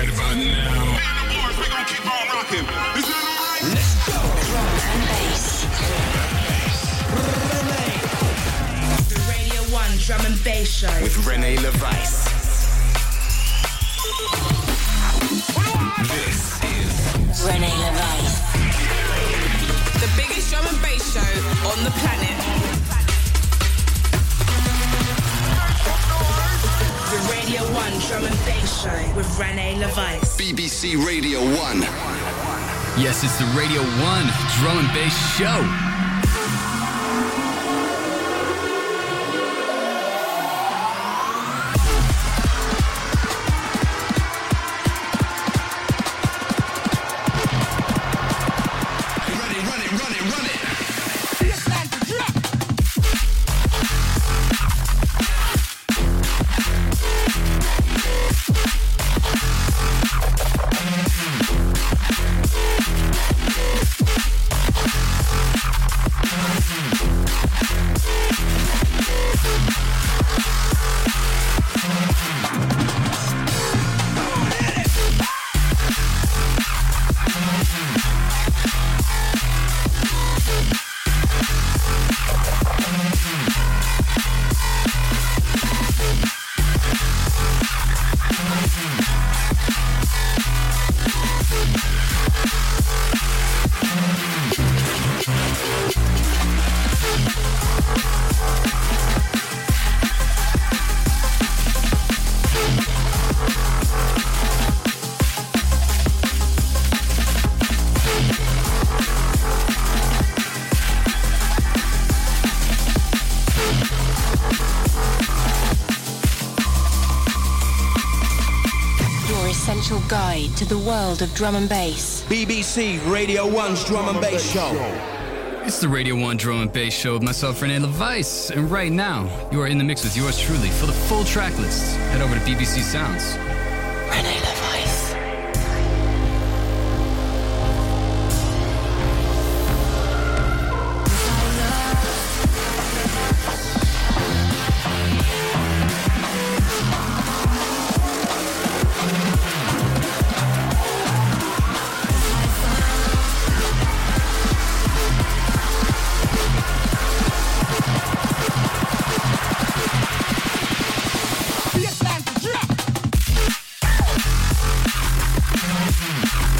right about now. Let's go. Drum and bass. The Radio 1 Drum and Bass Show. with Rene LaVice. This is Rene LaVice. The biggest drum and bass show on the planet. With Rene LaVice. BBC Radio 1. Yes, it's the Radio 1 Drum and Bass Show. It. Your essential guide to the world of drum and bass. BBC Radio 1's Drum and Bass Show. It's the Radio 1 Drum and Bass Show with myself, Rene LaVice. And right now, you are in the mix with yours truly. For the full track list, head over to BBC Sounds. Rene LaVice. Mm-hmm.